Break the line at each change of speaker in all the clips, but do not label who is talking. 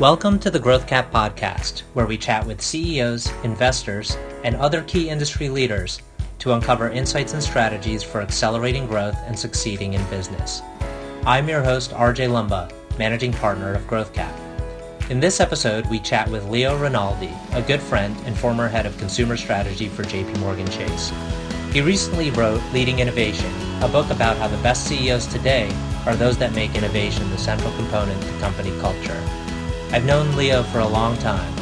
Welcome to the Growth Cap podcast, where we chat with CEOs, investors, and other key industry leaders to uncover insights and strategies for accelerating growth and succeeding in business. I'm your host, RJ Lumba, managing partner of Growth Cap. In this episode, we chat with Leo Rinaldi, a good friend and former head of consumer strategy for JP Morgan Chase. He recently wrote Leading Innovation, a book about how the best CEOs today are those that make innovation the central component to company culture. I've known Leo for a long time,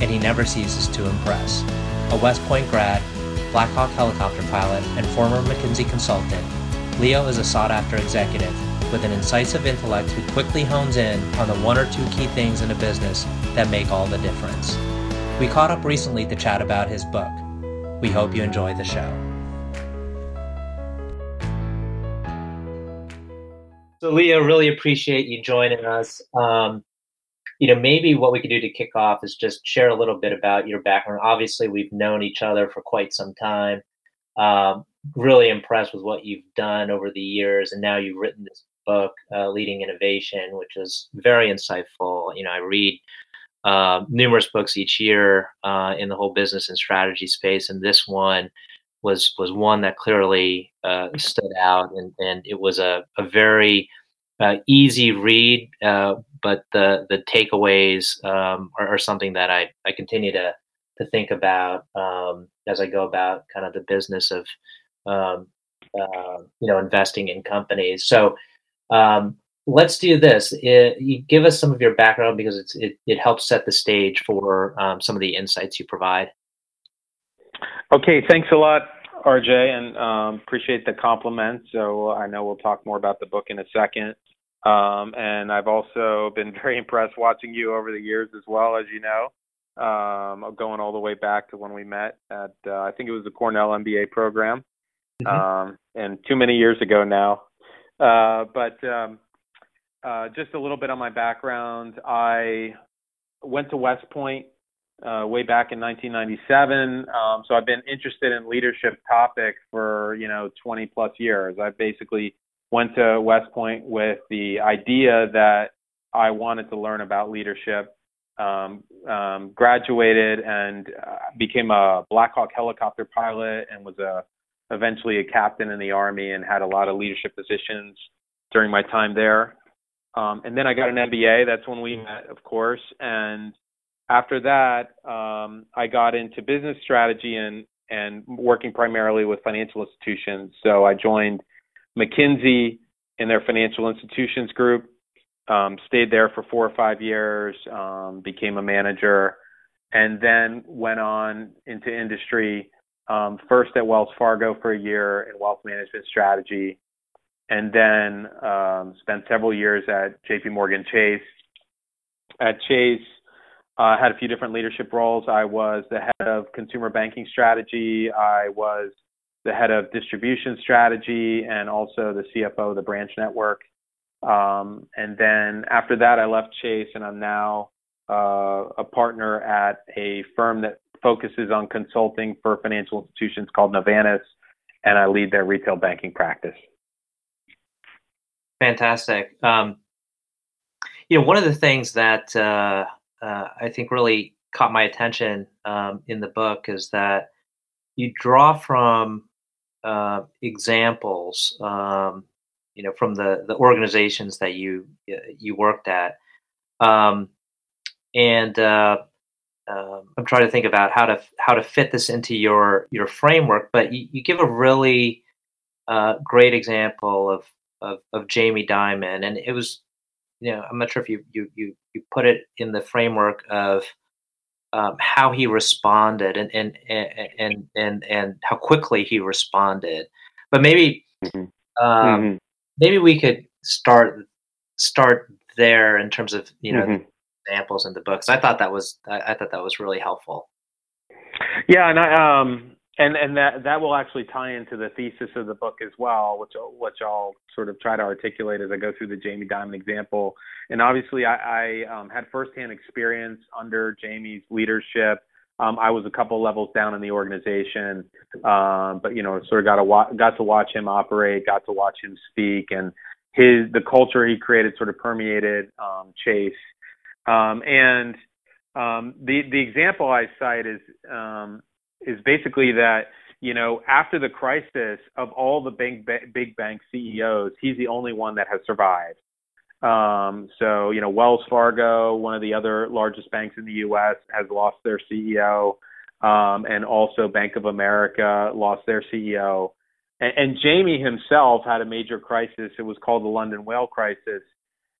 and he never ceases to impress. A West Point grad, Black Hawk helicopter pilot, and former McKinsey consultant, Leo is a sought after executive with an incisive intellect who quickly hones in on the one or two key things in a business that make all the difference. We caught up recently to chat about his book. We hope you enjoy the show. So, Leo, really appreciate you joining us. Um, you know, maybe what we could do to kick off is just share a little bit about your background. Obviously, we've known each other for quite some time. Um, really impressed with what you've done over the years, and now you've written this book, uh, Leading Innovation, which is very insightful. You know, I read uh, numerous books each year uh, in the whole business and strategy space, and this one was was one that clearly uh, stood out, and and it was a a very uh, easy read, uh, but the the takeaways um, are, are, something that I I continue to to think about um, as I go about kind of the business of um, uh, you know investing in companies. So um, let's do this. It, you give us some of your background because it's it, it helps set the stage for um, some of the insights you provide.
Okay, thanks a lot, RJ, and um, appreciate the compliment. So I know we'll talk more about the book in a second. Um, and I've also been very impressed watching you over the years as well, as you know, um, going all the way back to when we met at, uh, I think it was the Cornell MBA program, mm-hmm. um, and too many years ago now. Uh, but um, uh, just a little bit on my background. I went to West Point uh, way back in 1997. Um, so I've been interested in leadership topics for you know 20 plus years. I've basically went to West Point with the idea that I wanted to learn about leadership. Um, um, graduated and uh, became a Black Hawk helicopter pilot and was a eventually a captain in the army and had a lot of leadership positions during my time there. Um, and then I got an MBA. That's when we met, of course. And after that, um, I got into business strategy and and working primarily with financial institutions. So I joined McKinsey in their financial institutions group. Um, stayed there for four or five years. Um, became a manager, and then went on into industry. Um, first at Wells Fargo for a year in wealth management strategy, and then um, spent several years at J.P. Morgan Chase. At Chase, I uh, had a few different leadership roles. I was the head of consumer banking strategy. I was the head of distribution strategy and also the CFO of the branch network. Um, and then after that, I left Chase and I'm now uh, a partner at a firm that focuses on consulting for financial institutions called Novantas, and I lead their retail banking practice.
Fantastic. Um, you know, one of the things that uh, uh, I think really caught my attention um, in the book is that you draw from uh, examples, um, you know, from the the organizations that you you worked at, um, and uh, um, I'm trying to think about how to how to fit this into your your framework. But you, you give a really uh, great example of, of of Jamie Dimon, and it was you know, I'm not sure if you you you you put it in the framework of um, how he responded and and and and and how quickly he responded. But maybe mm-hmm. Um, mm-hmm. maybe we could start start there in terms of you know mm-hmm. examples in the books. I thought that was I, I, thought that was really helpful.
Yeah, and I um and and that that will actually tie into the thesis of the book as well, which which I'll sort of try to articulate as I go through the Jamie Dimon example. And obviously, I, I um, had firsthand experience under Jamie's leadership. Um, I was a couple levels down in the organization, um, but you know, sort of got to wa- got to watch him operate, got to watch him speak, and his the culture he created sort of permeated um, Chase. Um, and um, the the example I cite is is basically that you know after the crisis of all the big big bank CEOs, he's the only one that has survived. Um, so you know Wells Fargo, one of the other largest banks in the U.S., has lost their CEO, um, and also Bank of America lost their CEO. And, and Jamie himself had a major crisis. It was called the London Whale crisis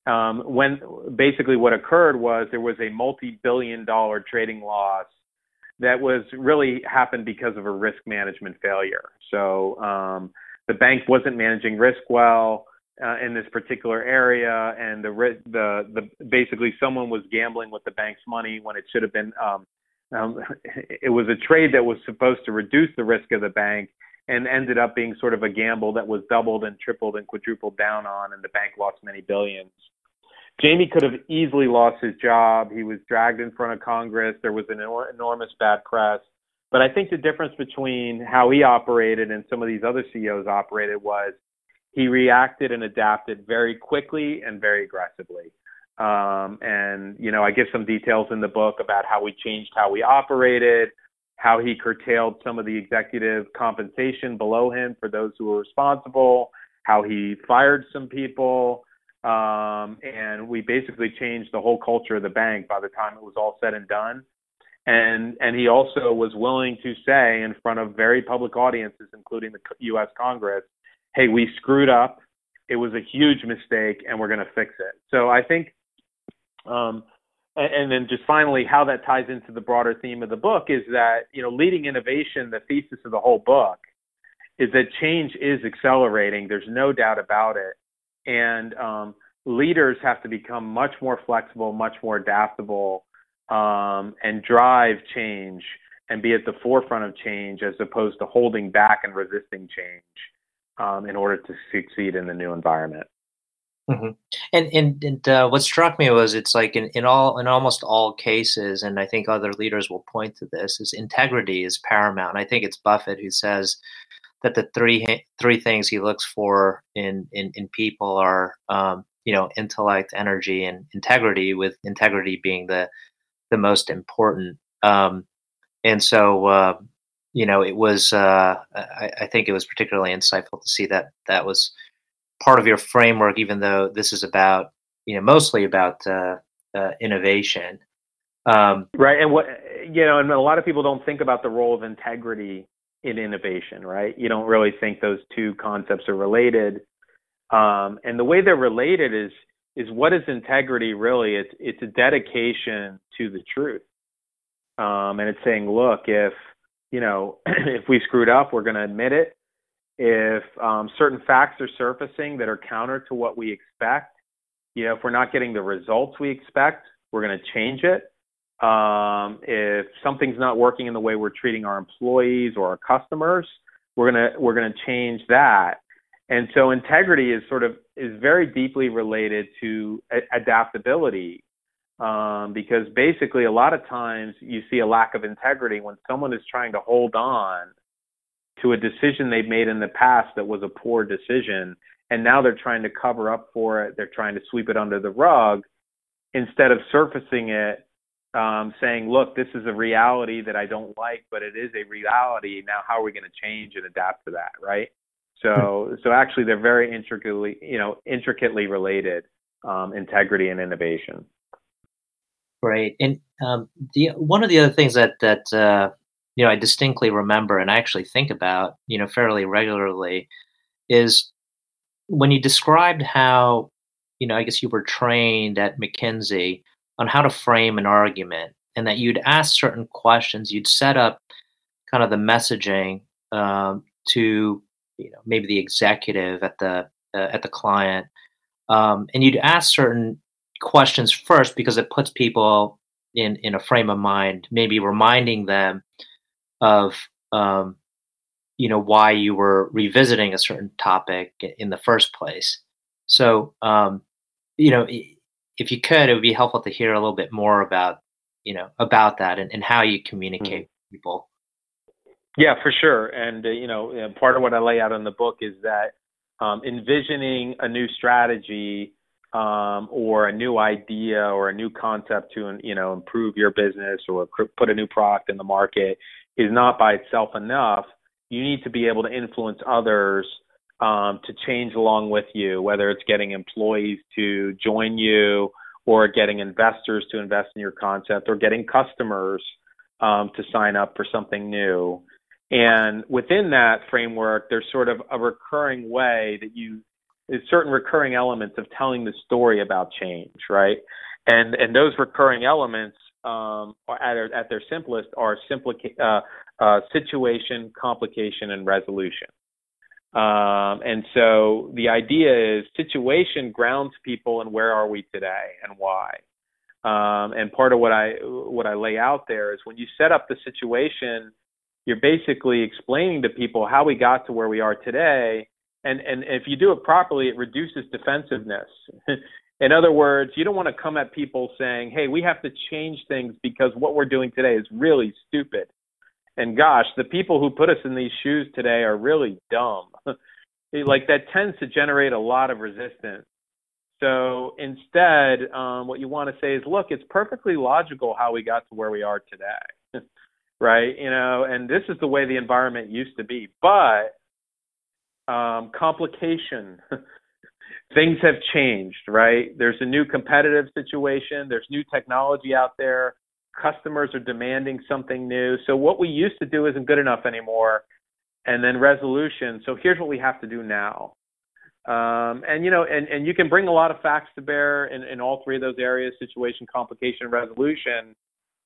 um, when basically what occurred was there was a multi-billion dollar trading loss that was really happened because of a risk management failure. So um, the bank wasn't managing risk well uh, in this particular area, and the the the basically someone was gambling with the bank's money when it should have been. Um, um, it was a trade that was supposed to reduce the risk of the bank, and ended up being sort of a gamble that was doubled and tripled and quadrupled down on, and the bank lost many billions. Jamie could have easily lost his job. He was dragged in front of Congress. There was an enormous bad press. But I think the difference between how he operated and some of these other CEOs operated was he reacted and adapted very quickly and very aggressively. Um, and, you know, I give some details in the book about how we changed how we operated, how he curtailed some of the executive compensation below him for those who were responsible, how he fired some people, um, and we basically changed the whole culture of the bank by the time it was all said and done. And and he also was willing to say in front of very public audiences, including the U.S. Congress, "Hey, we screwed up. It was a huge mistake, and we're going to fix it." So I think, um, and, and then just finally, how that ties into the broader theme of the book is that you know, leading innovation, the thesis of the whole book, is that change is accelerating. There's no doubt about it and um, leaders have to become much more flexible, much more adaptable, um, and drive change and be at the forefront of change as opposed to holding back and resisting change um, in order to succeed in the new environment.
Mm-hmm. And and, and uh, what struck me was it's like in, in all in almost all cases, and I think other leaders will point to this, is integrity is paramount. I think it's Buffett who says that the three three things he looks for in in, in people are um, you know intellect, energy, and integrity. With integrity being the the most important. Um, and so uh, you know it was uh, I, I, think it was particularly insightful to see that that was part of your framework, even though this is about you know mostly about uh, uh innovation.
Um, right, and what you know, and a lot of people don't think about the role of integrity in innovation, right? You don't really think those two concepts are related. Um, and the way they're related is is what is integrity really? It's it's a dedication to the truth, um, and it's saying, look, if you know if we screwed up, we're going to admit it. If um, certain facts are surfacing that are counter to what we expect, you know, if we're not getting the results we expect, we're going to change it. Um, if something's not working in the way we're treating our employees or our customers, we're gonna we're gonna change that. And so integrity is sort of is very deeply related to a- adaptability um, because basically a lot of times you see a lack of integrity when someone is trying to hold on to a decision they've made in the past that was a poor decision and now they're trying to cover up for it they're trying to sweep it under the rug instead of surfacing it um, saying, look, this is a reality that I don't like, but it is a reality. Now, how are we going to change and adapt to that, right? So, hmm. so actually, they're very intricately, you know, intricately related, um, integrity and innovation.
Great. And um, the one of the other things that that uh, you know I distinctly remember and I actually think about, you know, fairly regularly, is when you described how, you know, I guess you were trained at McKinsey on how to frame an argument and that you'd ask certain questions you'd set up kind of the messaging um, to you know maybe the executive at the uh, at the client. Um, and you'd ask certain questions first because it puts people in in a frame of mind maybe reminding them of um, you know why you were revisiting a certain topic in the first place. So um, you know if you could, it would be helpful to hear a little bit more about, you know, about that and, and how you communicate mm-hmm. with people.
Yeah, for sure. And, uh, you know, part of what I lay out in the book is that um, envisioning a new strategy um, or a new idea or a new concept to you know improve your business or put a new product in the market is not by itself enough. You need to be able to influence others um, to change along with you, whether it's getting employees to join you or getting investors to invest in your concept or getting customers um, to sign up for something new. And within that framework, there's sort of a recurring way that you, there's certain recurring elements of telling the story about change, right? And and those recurring elements um, at, at their simplest are simplica- uh, uh, situation, complication, and resolution. Um, and so the idea is situation grounds people and where are we today and why. Um, and part of what I what I lay out there is when you set up the situation, you're basically explaining to people how we got to where we are today. And and if you do it properly, it reduces defensiveness. in other words, you don't want to come at people saying, "Hey, we have to change things because what we're doing today is really stupid." And gosh, the people who put us in these shoes today are really dumb. like that tends to generate a lot of resistance. So instead, um, what you want to say is, look, it's perfectly logical how we got to where we are today, right? You know, and this is the way the environment used to be. But um, complication, things have changed, right? There's a new competitive situation. There's new technology out there customers are demanding something new. So what we used to do isn't good enough anymore. And then resolution. So here's what we have to do now. Um, and you know, and, and you can bring a lot of facts to bear in, in all three of those areas: situation, complication, resolution.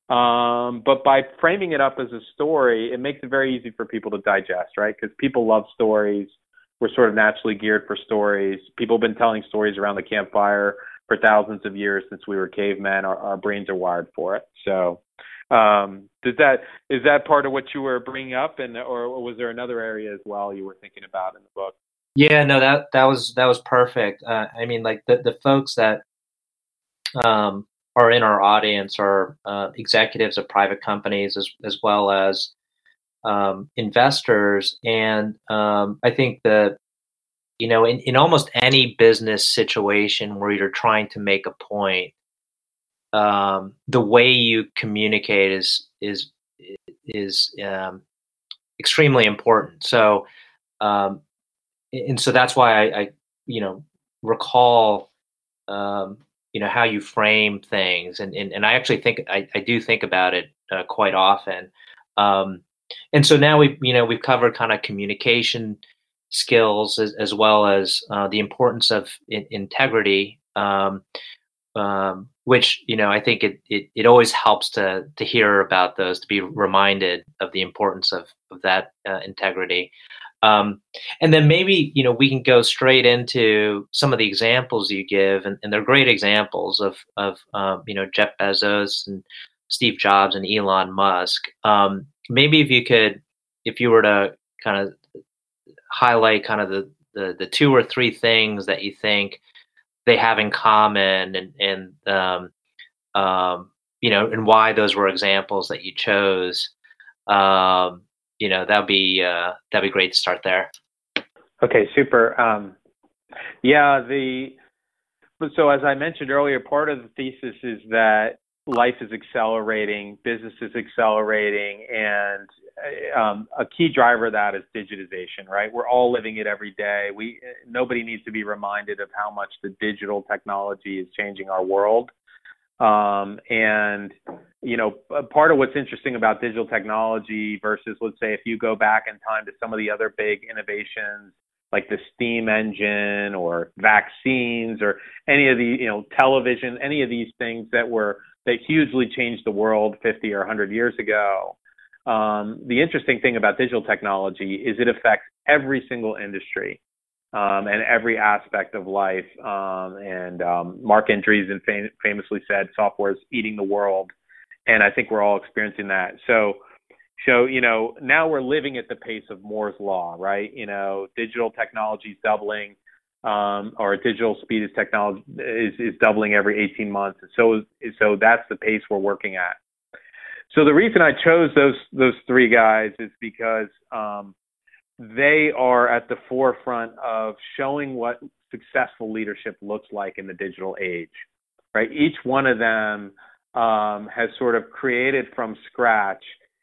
Um, but by framing it up as a story, it makes it very easy for people to digest, right? Because people love stories. We're sort of naturally geared for stories. People have been telling stories around the campfire for thousands of years since we were cavemen. Our, our brains are wired for it. So, um, does that is that part of what you were bringing up, and or was there another area as well you were thinking about in the book?
Yeah, no that that was that was perfect. Uh, I mean, like the the folks that um, are in our audience are uh, executives of private companies as as well as um, investors, and um, I think the you know, in, in almost any business situation where you're trying to make a point, um, the way you communicate is is is um, extremely important. So, um, and so that's why I, I you know, recall, um, you know, how you frame things, and and, and I actually think I, I do think about it uh, quite often. Um, and so now we've you know we've covered kind of communication skills as, as well as uh, the importance of in, integrity um, um, which you know I think it, it, it always helps to to hear about those to be reminded of the importance of of that uh, integrity. Um, and then maybe you know we can go straight into some of the examples you give and, and they're great examples of of um, you know Jeff Bezos and Steve Jobs and Elon Musk. Um, maybe if you could if you were to kind of highlight kind of the, the, the two or three things that you think they have in common and, and um, um, you know, and why those were examples that you chose. Um, you know, that'd be uh, that'd be great to start there.
Okay, super. Um, yeah, the so as I mentioned earlier, part of the thesis is that life is accelerating, business is accelerating, and um, a key driver of that is digitization. Right, we're all living it every day. We nobody needs to be reminded of how much the digital technology is changing our world. Um, and you know, part of what's interesting about digital technology versus, let's say, if you go back in time to some of the other big innovations like the steam engine or vaccines or any of the you know television any of these things that were that hugely changed the world 50 or 100 years ago. Um, the interesting thing about digital technology is it affects every single industry um, and every aspect of life. Um, and um, Marc Andreessen fam- famously said, "Software is eating the world," and I think we're all experiencing that. So, so you know, now we're living at the pace of Moore's law, right? You know, digital technology is doubling um, or digital speed is technology is, is doubling every 18 months. So so that's the pace we're working at. So the reason I chose those those three guys is because um, they are at the forefront of showing what successful leadership looks like in the digital age, right? Each one of them um, has sort of created from scratch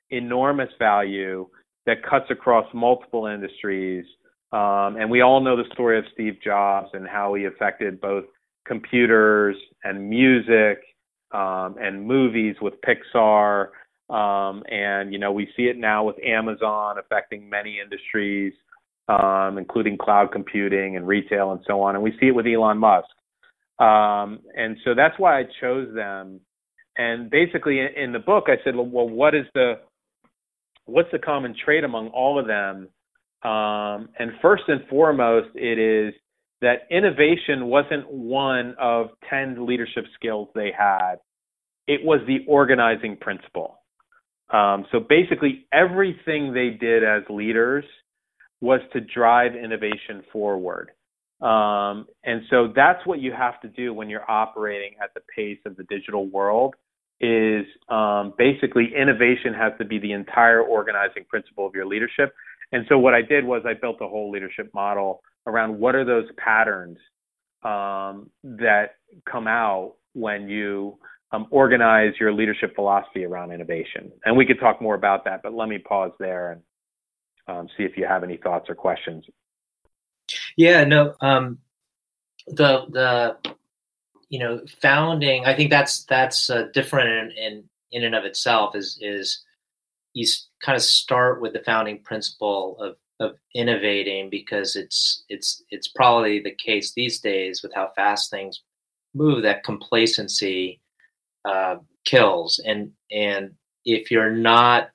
enormous value that cuts across multiple industries. Um, and we all know the story of Steve Jobs and how he affected both computers and music um, and movies with Pixar. Um, and, you know, we see it now with Amazon affecting many industries, um, including cloud computing and retail and so on. And we see it with Elon Musk. Um, and so that's why I chose them. And basically in, the book, I said, well, what is the, what's the common trait among all of them? Um, and first and foremost, it is that innovation wasn't one of 10 leadership skills they had. It was the organizing principle. Um, so basically, everything they did as leaders was to drive innovation forward. Um, and so that's what you have to do when you're operating at the pace of the digital world is um, basically innovation has to be the entire organizing principle of your leadership. And so what I did was I built a whole leadership model around what are those patterns um, that come out when you um, organize your leadership philosophy around innovation. And we could talk more about that, but let me pause there and um, see if you have any thoughts or questions.
Yeah, no, um, the the you know founding i think that's that's uh, different in, in in and of itself is is you kind of start with the founding principle of of innovating because it's it's it's probably the case these days with how fast things move that complacency uh, kills. And and if you're not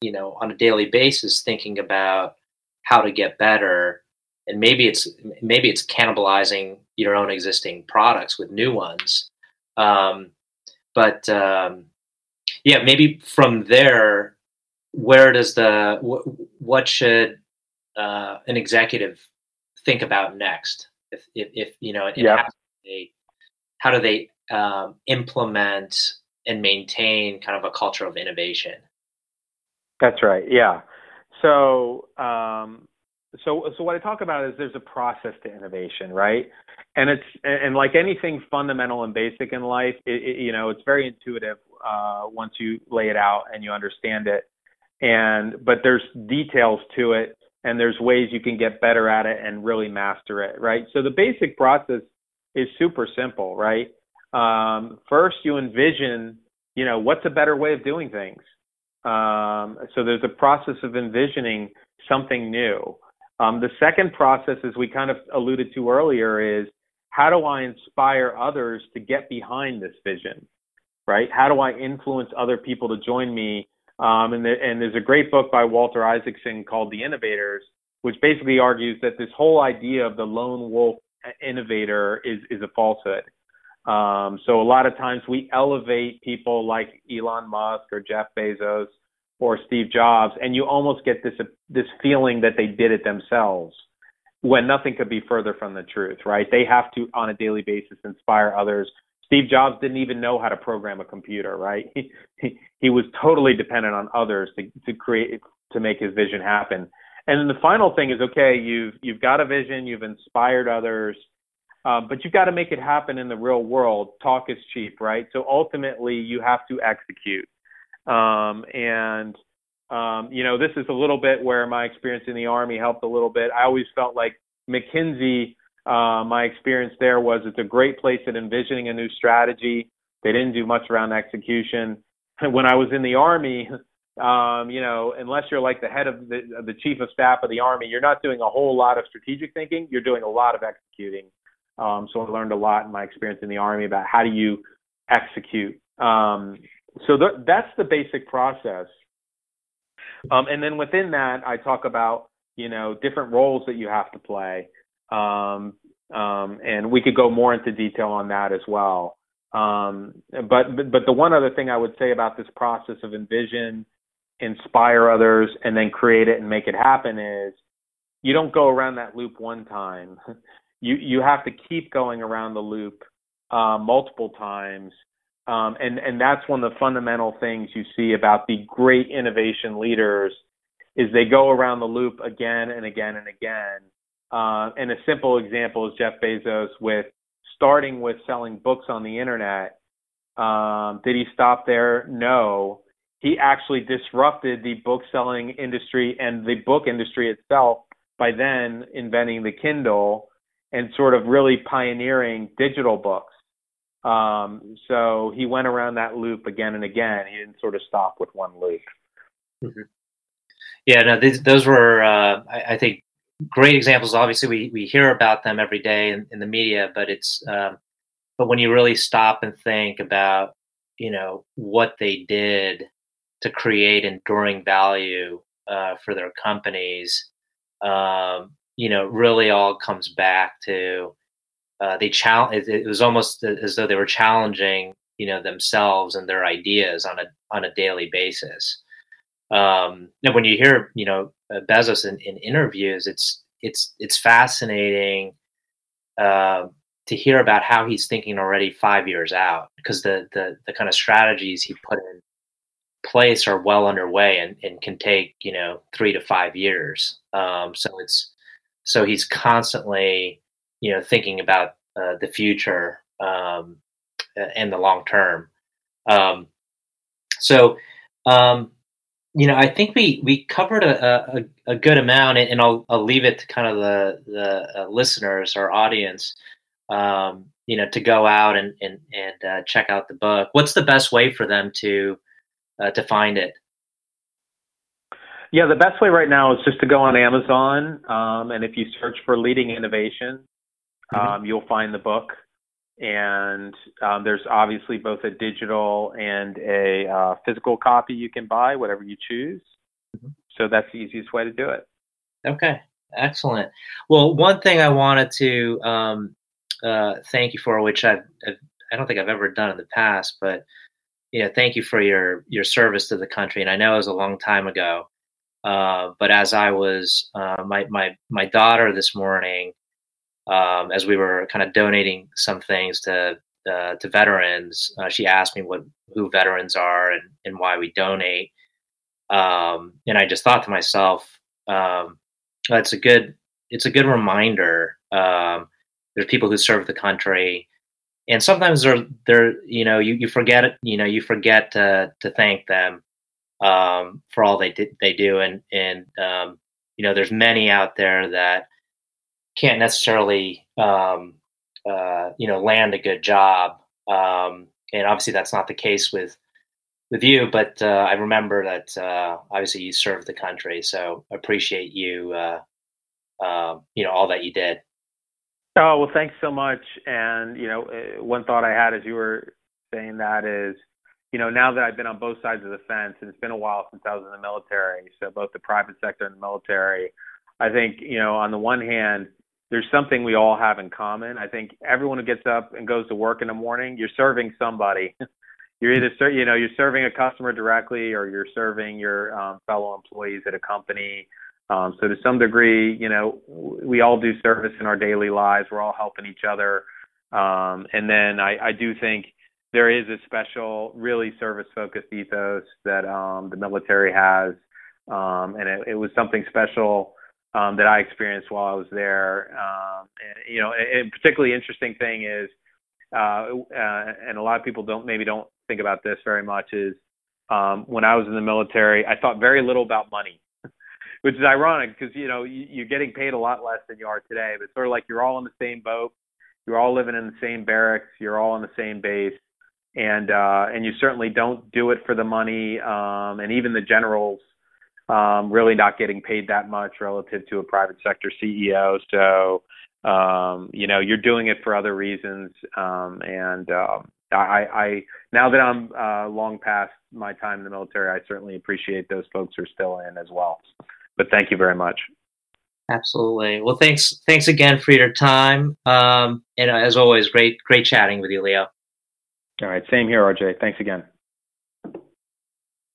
you know on a daily basis thinking about how to get better and maybe it's maybe it's cannibalizing your own existing products with new ones. Um, but um, yeah, maybe from there, where does the wh- what should uh, an executive think about next? If if, if you know,
yeah.
how do they, how do they um, implement and maintain kind of a culture of innovation?
That's right. Yeah. So um, so so what I talk about is there's a process to innovation, right? And it's and like anything fundamental and basic in life, it, it, you know, it's very intuitive uh, once you lay it out and you understand it. And but there's details to it, and there's ways you can get better at it and really master it, right? So the basic process is super simple, right? Um, first, you envision, you know, what's a better way of doing things. Um, so there's a process of envisioning something new. Um, the second process, as we kind of alluded to earlier, is how do I inspire others to get behind this vision, right? How do I influence other people to join me? Um, and, the, and there's a great book by Walter Isaacson called The Innovators, which basically argues that this whole idea of the lone wolf innovator is, is a falsehood. Um, so a lot of times we elevate people like Elon Musk or Jeff Bezos or Steve Jobs, and you almost get this this feeling that they did it themselves, when nothing could be further from the truth. Right? They have to, on a daily basis, inspire others. Steve Jobs didn't even know how to program a computer. Right? He he, he was totally dependent on others to to create to make his vision happen. And then the final thing is, okay, you've you've got a vision, you've inspired others. Um, but you've got to make it happen in the real world. Talk is cheap, right? So ultimately, you have to execute. Um, and um, you know, this is a little bit where my experience in the Army helped a little bit. I always felt like McKinsey, uh, my experience there was it's a great place at envisioning a new strategy. They didn't do much around execution. When I was in the Army, um, you know, unless you're like the head of the, the chief of staff of the Army, you're not doing a whole lot of strategic thinking. You're doing a lot of executing. Um, so I learned a lot in my experience in the Army about how do you execute. Um, so th- that's the basic process. Um, and then within that, I talk about you know different roles that you have to play, um, um, and we could go more into detail on that as well. Um, but, but but the one other thing I would say about this process of envision, inspire others, and then create it and make it happen is you don't go around that loop one time. You you have to keep going around the loop uh, multiple times um, and, and that's one of the fundamental things you see about the great innovation leaders is they go around the loop again and again and again. Uh, and a simple example is Jeff Bezos with starting with selling books on the internet. Um, did he stop there? No. He actually disrupted the book selling industry and the book industry itself by then inventing the Kindle and sort of really pioneering digital books. Um, so he went around that loop again and again. He didn't sort of stop with one loop.
Mm-hmm. Yeah, no, these, those were, uh, I, I, think, great examples. Obviously, we, we hear about them every day in, in the media, but it's, um, but when you really stop and think about, you know, what they did to create enduring value uh, for their companies, um, you know, really all comes back to uh, they challenge. It, it, was almost as though they were challenging, you know, themselves and their ideas on a on a daily basis. Um, and when you hear, you know, uh, Bezos in, in interviews, it's it's it's fascinating uh, to hear about how he's thinking already five years out because the the the kind of strategies he put in place are well underway and, and can take you know three to five years. Um, so it's so he's constantly you know thinking about uh, the future um, and the long term. Um, so um, you know, I think we we covered a, a, a good amount, and I'll I'll leave it to kind of the the uh, listeners or audience, um, you know, to go out and and and uh, check out the book. What's the best way for them to uh, to find it?
Yeah, the best way right now is just to go on Amazon, um, and if you search for "Leading Innovation," mm-hmm. um, you'll find the book and um, there's obviously both a digital and a uh, physical copy you can buy, whatever you choose. Mm-hmm. So that's the easiest way to do it.
Okay, excellent. Well, one thing I wanted to um, uh, thank you for, which I've, I've, I don't think I've ever done in the past, but you know, thank you for your your service to the country. And I know it was a long time ago, uh, but as I was uh, my my my daughter this morning um, as we were kind of donating some things to uh, to veterans, uh, she asked me what who veterans are and, and why we donate. Um, and I just thought to myself, um, that's a good it's a good reminder. Um, there's people who serve the country, and sometimes they're they're you know you, you forget you know you forget to to thank them um, for all they did they do, and and um, you know there's many out there that can't necessarily um, uh, you know land a good job. Um, and obviously that's not the case with with you. But uh, I remember that uh, obviously you served the country, so appreciate you uh, um, you know all that you did.
Oh well, thanks so much. And you know, uh, one thought I had as you were saying that is, you know, now that I've been on both sides of the fence, and it's been a while since I was in the military, so both the private sector and the military, I think you know, on the one hand, there's something we all have in common. I think everyone who gets up and goes to work in the morning, you're serving somebody. you're either ser- you know you're serving a customer directly or you're serving your um, fellow employees at a company. Um, so to some degree, you know, we all do service in our daily lives. We're all helping each other. Um, and then I, I do think there is a special, really service-focused ethos that um, the military has, um, and it, it was something special um, that I experienced while I was there. Um, and, you know, a, a particularly interesting thing is, uh, uh, and a lot of people don't maybe don't think about this very much is um, when I was in the military, I thought very little about money, which is ironic because you know you, you're getting paid a lot less than you are today. But sort of like you're all in the same boat, you're all living in the same barracks, you're all on the same base, and uh, and you certainly don't do it for the money. Um, and even the generals um, really not getting paid that much relative to a private sector CEO. So, um, you know, you're doing it for other reasons. Um, and uh, I, I, now that I'm uh, long past my time in the military, I certainly appreciate those folks who are still in as well. But thank you very much.
Absolutely. Well, thanks. Thanks again for your time. Um, and as always, great, great chatting with you, Leo.
All right. Same here, RJ. Thanks again.